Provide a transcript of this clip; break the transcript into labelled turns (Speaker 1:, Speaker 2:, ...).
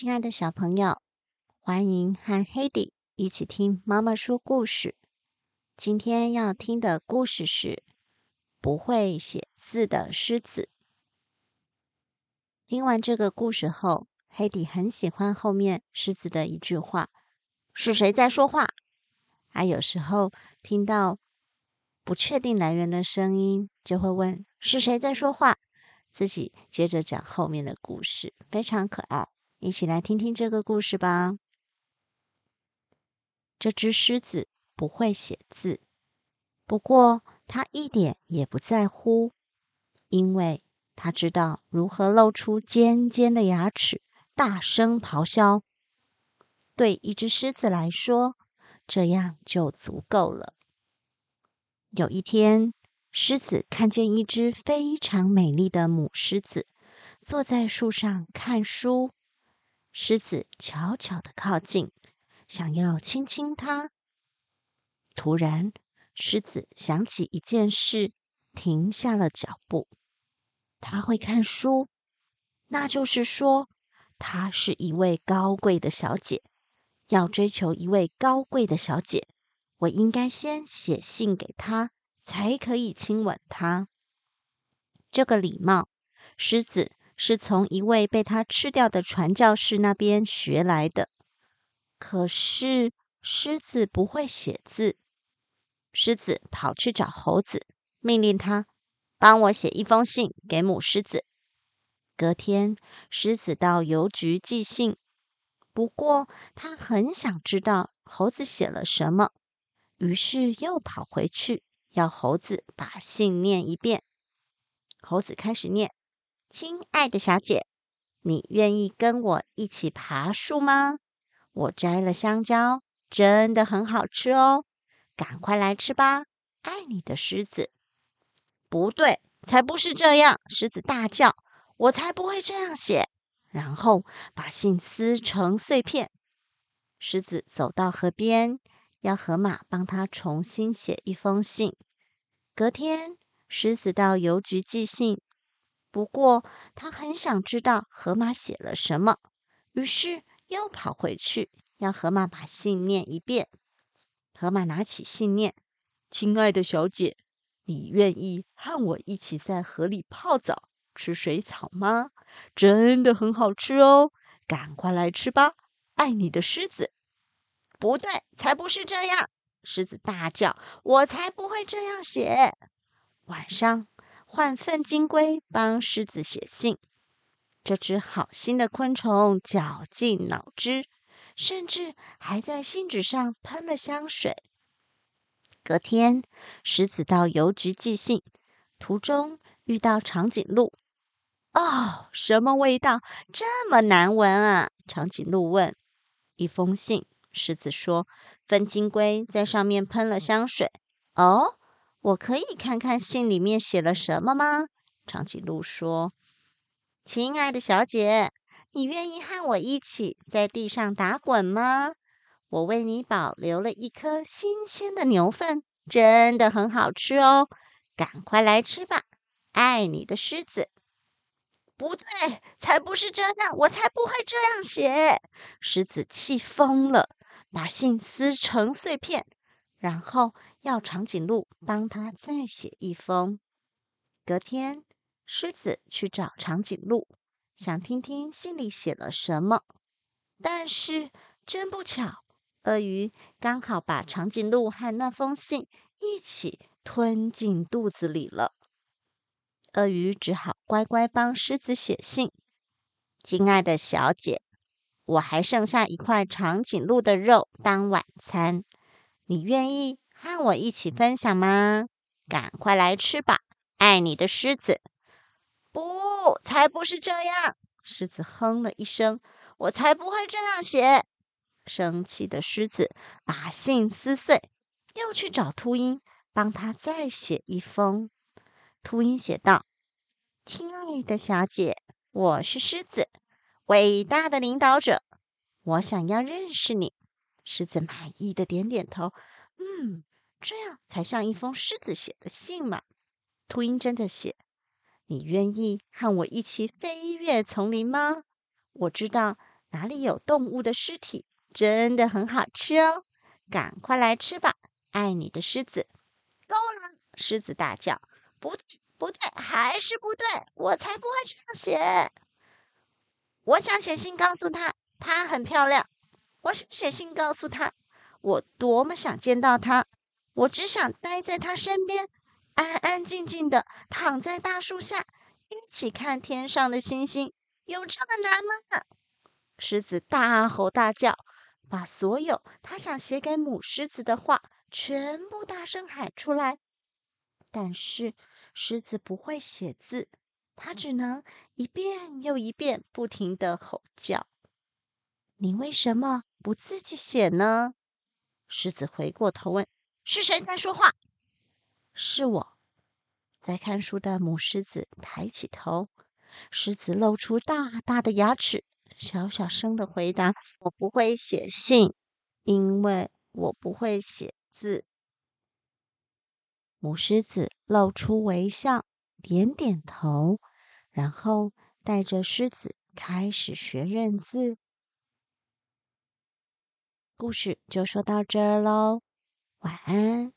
Speaker 1: 亲爱的小朋友，欢迎和黑迪一起听妈妈说故事。今天要听的故事是《不会写字的狮子》。听完这个故事后，黑迪很喜欢后面狮子的一句话：“是谁在说话？”他有时候听到不确定来源的声音，就会问：“是谁在说话？”自己接着讲后面的故事，非常可爱。一起来听听这个故事吧。这只狮子不会写字，不过它一点也不在乎，因为它知道如何露出尖尖的牙齿，大声咆哮。对一只狮子来说，这样就足够了。有一天，狮子看见一只非常美丽的母狮子坐在树上看书。狮子悄悄的靠近，想要亲亲它。突然，狮子想起一件事，停下了脚步。他会看书，那就是说，她是一位高贵的小姐。要追求一位高贵的小姐，我应该先写信给她，才可以亲吻她。这个礼貌，狮子。是从一位被他吃掉的传教士那边学来的。可是狮子不会写字，狮子跑去找猴子，命令他帮我写一封信给母狮子。隔天，狮子到邮局寄信，不过他很想知道猴子写了什么，于是又跑回去要猴子把信念一遍。猴子开始念。亲爱的小姐，你愿意跟我一起爬树吗？我摘了香蕉，真的很好吃哦，赶快来吃吧！爱你的狮子。不对，才不是这样！狮子大叫：“我才不会这样写！”然后把信撕成碎片。狮子走到河边，要河马帮他重新写一封信。隔天，狮子到邮局寄信。不过，他很想知道河马写了什么，于是又跑回去要河马把信念一遍。河马拿起信念：“亲爱的小姐，你愿意和我一起在河里泡澡、吃水草吗？真的很好吃哦，赶快来吃吧！爱你的狮子。”不对，才不是这样！狮子大叫：“我才不会这样写！”晚上。换粪金龟帮狮子写信，这只好心的昆虫绞尽脑汁，甚至还在信纸上喷了香水。隔天，狮子到邮局寄信，途中遇到长颈鹿。哦，什么味道这么难闻啊？长颈鹿问。一封信，狮子说，粪金龟在上面喷了香水。哦。我可以看看信里面写了什么吗？长颈鹿说：“亲爱的小姐，你愿意和我一起在地上打滚吗？我为你保留了一颗新鲜的牛粪，真的很好吃哦，赶快来吃吧！爱你的狮子。”不对，才不是这样，我才不会这样写！狮子气疯了，把信撕成碎片，然后。要长颈鹿帮他再写一封。隔天，狮子去找长颈鹿，想听听信里写了什么。但是真不巧，鳄鱼刚好把长颈鹿和那封信一起吞进肚子里了。鳄鱼只好乖乖帮狮子写信：“亲爱的小姐，我还剩下一块长颈鹿的肉当晚餐，你愿意？”和我一起分享吗？赶快来吃吧！爱你的狮子。不，才不是这样！狮子哼了一声：“我才不会这样写。”生气的狮子把信撕碎，又去找秃鹰，帮他再写一封。秃鹰写道：“亲爱的小姐，我是狮子，伟大的领导者，我想要认识你。”狮子满意的点点头：“嗯。”这样才像一封狮子写的信嘛。秃鹰真的写：“你愿意和我一起飞越丛林吗？我知道哪里有动物的尸体，真的很好吃哦！赶快来吃吧，爱你的狮子。”够了！狮子大叫：“不对，不对，还是不对！我才不会这样写！我想写信告诉他，她很漂亮。我想写信告诉他，我多么想见到他。我只想待在他身边，安安静静的躺在大树下，一起看天上的星星。有这么难吗？”狮子大吼大叫，把所有他想写给母狮子的话。全部大声喊出来，但是狮子不会写字，它只能一遍又一遍不停的吼叫。你为什么不自己写呢？狮子回过头问：“是谁在说话？”“是我。”在看书的母狮子抬起头，狮子露出大大的牙齿，小小声的回答：“我不会写信，因为我不会写。”字，母狮子露出微笑，点点头，然后带着狮子开始学认字。故事就说到这儿喽，晚安。